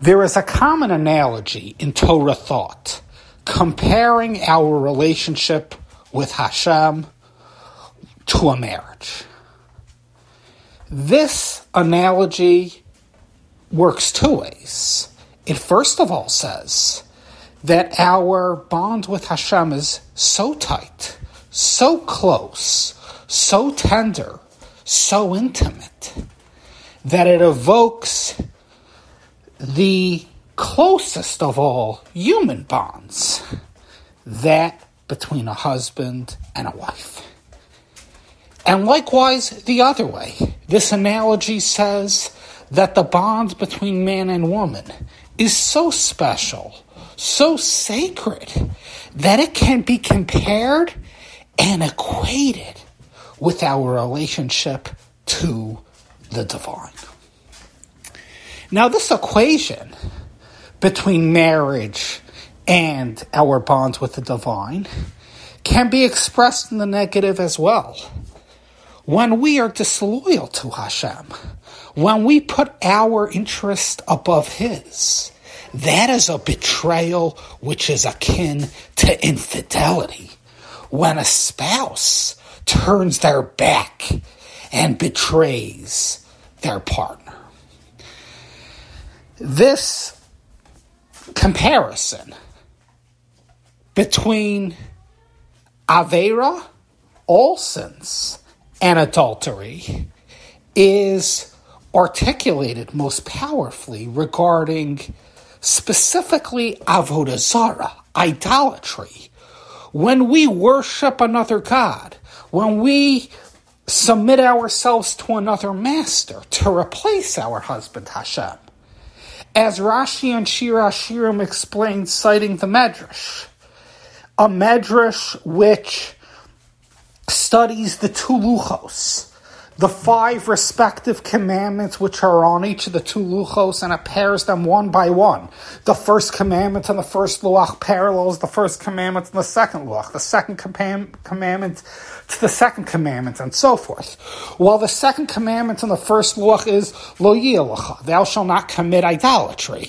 There is a common analogy in Torah thought comparing our relationship with Hashem to a marriage. This analogy works two ways. It first of all says that our bond with Hashem is so tight, so close, so tender, so intimate, that it evokes the closest of all human bonds that between a husband and a wife. And likewise, the other way. This analogy says that the bond between man and woman is so special, so sacred, that it can be compared and equated with our relationship to the divine. Now, this equation between marriage and our bonds with the divine can be expressed in the negative as well. When we are disloyal to Hashem, when we put our interest above His, that is a betrayal which is akin to infidelity. When a spouse turns their back and betrays their partner. This comparison between Avera, all sins, and adultery is articulated most powerfully regarding specifically avodah zarah, idolatry. When we worship another god, when we submit ourselves to another master to replace our husband Hashem, as Rashi and Shir HaShirim explains, citing the Medrash, a Medrash which studies the two luchos, the five respective commandments which are on each of the two luchos and it pairs them one by one. The first commandment and the first luach parallels the first commandment and the second luach, the second commandment to the second commandment, and so forth. While the second commandment and the first luach is lo yilacha, thou shalt not commit idolatry.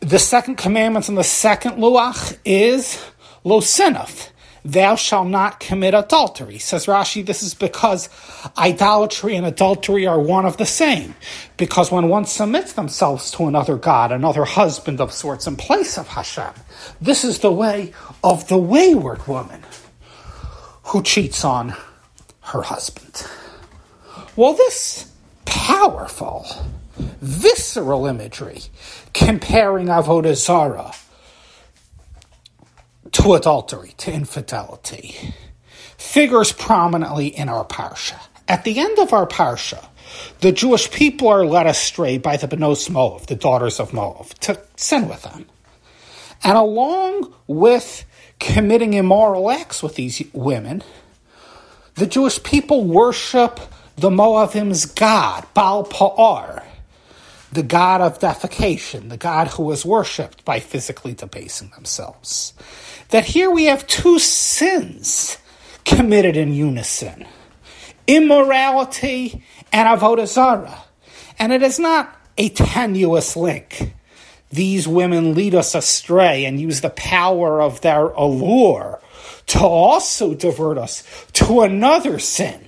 The second commandment and the second luach is lo sinaf, thou shalt not commit adultery. Says Rashi, this is because idolatry and adultery are one of the same. Because when one submits themselves to another God, another husband of sorts in place of Hashem, this is the way of the wayward woman who cheats on her husband. Well, this powerful, visceral imagery comparing Avodah Zarah to adultery, to infidelity, figures prominently in our parsha. At the end of our parsha, the Jewish people are led astray by the Benos Moav, the daughters of Moav, to sin with them. And along with committing immoral acts with these women, the Jewish people worship the Moavim's god, Baal Pa'ar, the god of defecation, the god who was worshipped by physically debasing themselves that here we have two sins committed in unison immorality and avodah. And it is not a tenuous link. These women lead us astray and use the power of their allure to also divert us to another sin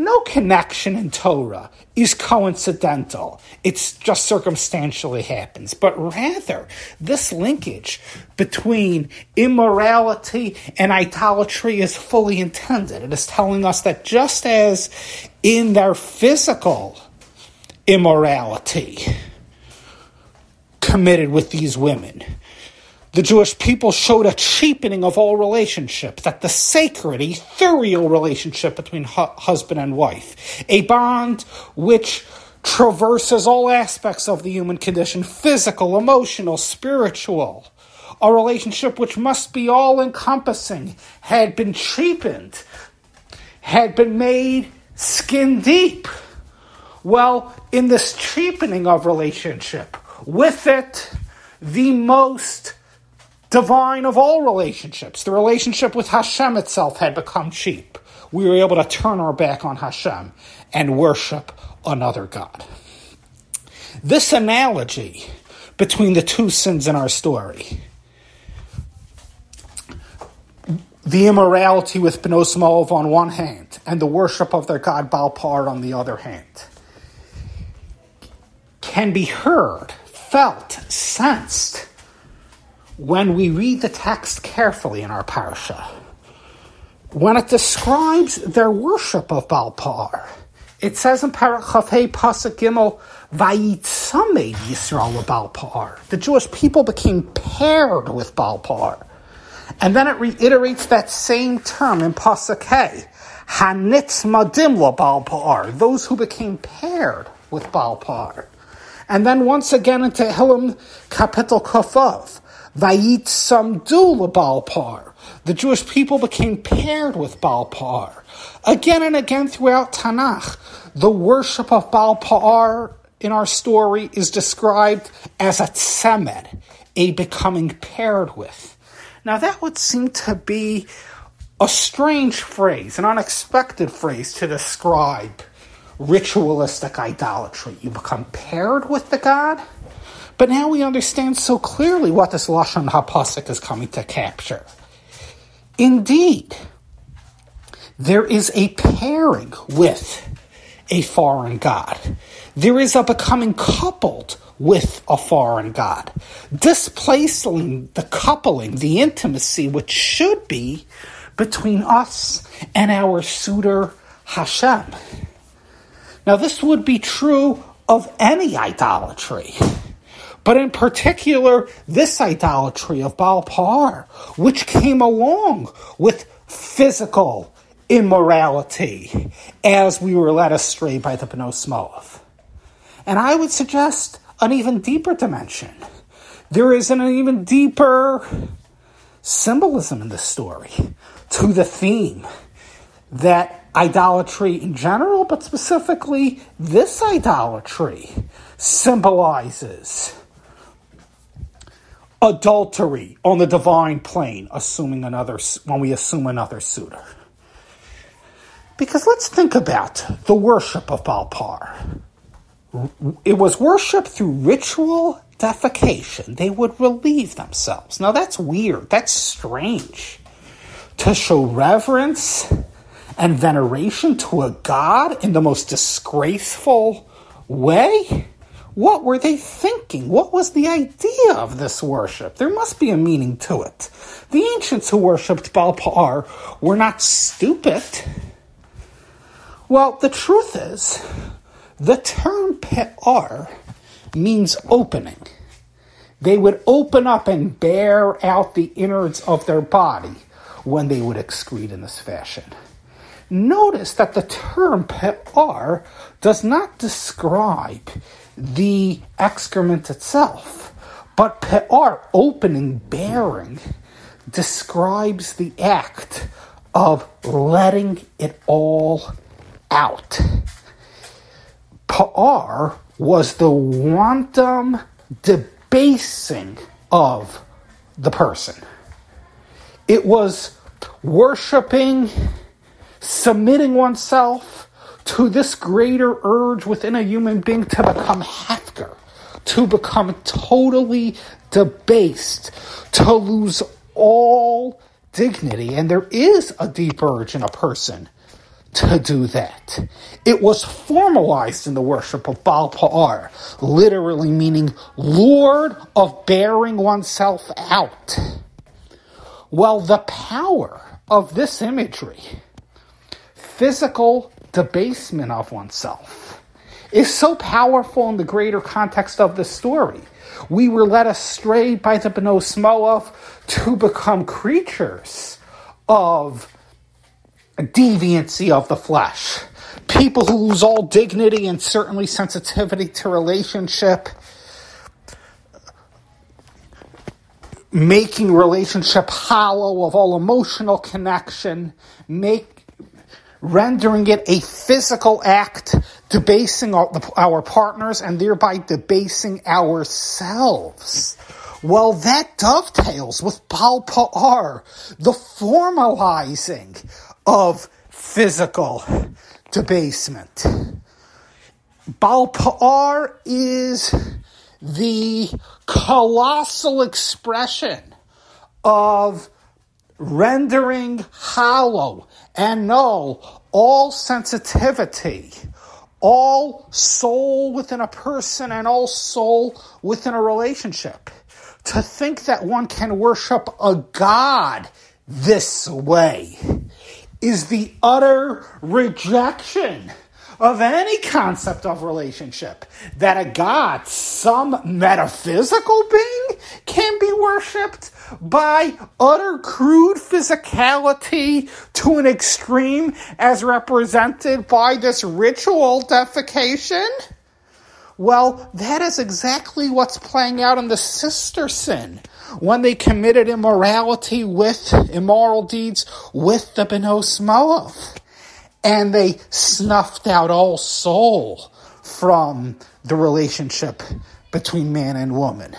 no connection in Torah is coincidental. It's just circumstantially happens. But rather, this linkage between immorality and idolatry is fully intended. It is telling us that just as in their physical immorality committed with these women, the Jewish people showed a cheapening of all relationship, that the sacred, ethereal relationship between hu- husband and wife, a bond which traverses all aspects of the human condition physical, emotional, spiritual, a relationship which must be all encompassing, had been cheapened, had been made skin deep. Well, in this cheapening of relationship, with it, the most divine of all relationships. The relationship with Hashem itself had become cheap. We were able to turn our back on Hashem and worship another God. This analogy between the two sins in our story, the immorality with Benos Moav on one hand, and the worship of their god Balpar on the other hand, can be heard, felt, sensed when we read the text carefully in our parsha. When it describes their worship of Balpar, it says in Perek Chaf-Hei Pasuk Gimel, Vayitzame Yisrael Balpar. The Jewish people became paired with Balpar. And then it reiterates that same term in Pasuk Hey, HaNitzmadim Balpar, those who became paired with Balpar. And then once again into Tehillim Kapitel Kafav, Vayitzamdu Balpar. The Jewish people became paired with Balpar. Again and again throughout Tanakh, the worship of Balpar in our story is described as a tzemed, a becoming paired with. Now that would seem to be a strange phrase, an unexpected phrase to describe ritualistic idolatry. You become paired with the god, but now we understand so clearly what this Lashon HaPasuk is coming to capture. Indeed, there is a pairing with a foreign god. There is a becoming coupled with a foreign god, displacing the coupling, the intimacy which should be between us and our suitor Hashem. Now, this would be true of any idolatry. But in particular, this idolatry of Baal Par, which came along with physical immorality as we were led astray by the Benos Moav. And I would suggest an even deeper dimension. There is an even deeper symbolism in the story to the theme that idolatry in general, but specifically this idolatry, symbolizes adultery on the divine plane, assuming another when we assume another suitor. Because let's think about the worship of Balpar. It was worship through ritual defecation. They would relieve themselves. Now that's weird. That's strange. To show reverence and veneration to a god in the most disgraceful way? What were they thinking? What was the idea of this worship? There must be a meaning to it. The ancients who worshipped Balpar were not stupid. Well, the truth is, the term pe'ar means opening. They would open up and bear out the innards of their body when they would excrete in this fashion. Notice that the term pe'ar does not describe the excrement itself, but pe'ar, opening, bearing, describes the act of letting it all out. Pa'ar was the wanton debasing of the person. It was worshiping, submitting oneself to this greater urge within a human being to become hefker, to become totally debased, to lose all dignity. And there is a deep urge in a person to do that. It was formalized in the worship of Baal Pa'ar, literally meaning Lord of bearing oneself out. Well, the power of this imagery, physical debasement of oneself, is so powerful in the greater context of the story. We were led astray by the Benos Moav to become creatures of deviancy of the flesh. People who lose all dignity and certainly sensitivity to relationship, making relationship hollow of all emotional connection, make rendering it a physical act, debasing our partners and thereby debasing ourselves. Well, that dovetails with Baal Pa'ar, the formalizing of physical debasement. Balpa'ar is the colossal expression of rendering hollow and null all sensitivity, all soul within a person and all soul within a relationship. To think that one can worship a God this way is the utter rejection of any concept of relationship. That a God, some metaphysical being, can be worshipped by utter crude physicality to an extreme as represented by this ritual defecation? Well, that is exactly what's playing out in the sister sin when they committed immorality with immoral deeds with the Benos Moav. And they snuffed out all soul from the relationship between man and woman.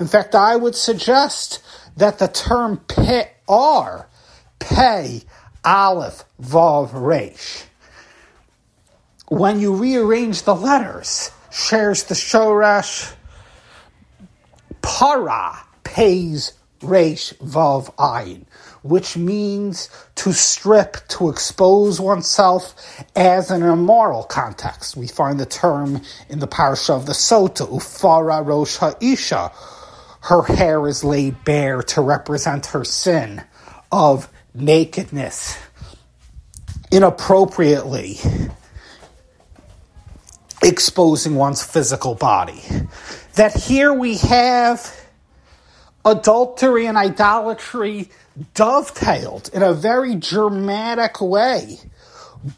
In fact, I would suggest that the term pe'ar, pay, aleph, vav, resh, when you rearrange the letters, shares the shorash para, pays, resh, vav, ayin, which means to strip, to expose oneself as an immoral context. We find the term in the parsha of the Sota, ufara rosh ha'isha. Her hair is laid bare to represent her sin of nakedness inappropriately exposing one's physical body. That here we have adultery and idolatry dovetailed in a very dramatic way,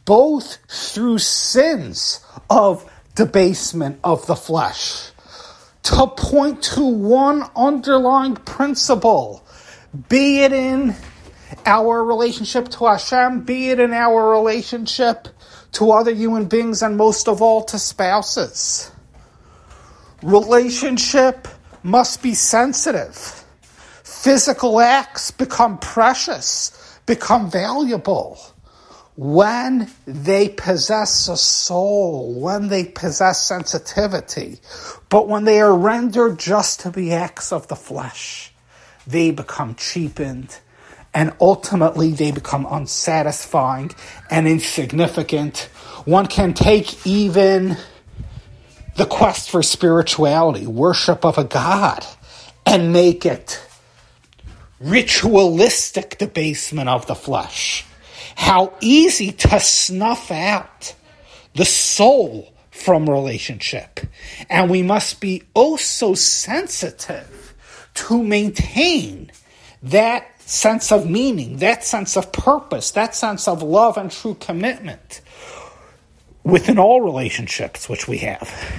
both through sins of debasement of the flesh, to point to one underlying principle, be it in our relationship to Hashem, be it in our relationship to other human beings, and most of all to spouses. Relationship must be sensitive. Physical acts become precious, become valuable when they possess a soul, when they possess sensitivity. But when they are rendered just to be acts of the flesh, they become cheapened and ultimately they become unsatisfying and insignificant. One can take even the quest for spirituality, worship of a God, and make it ritualistic debasement of the flesh. How easy to snuff out the soul from relationship. And we must be oh so sensitive to maintain that sense of meaning, that sense of purpose, that sense of love and true commitment within all relationships which we have.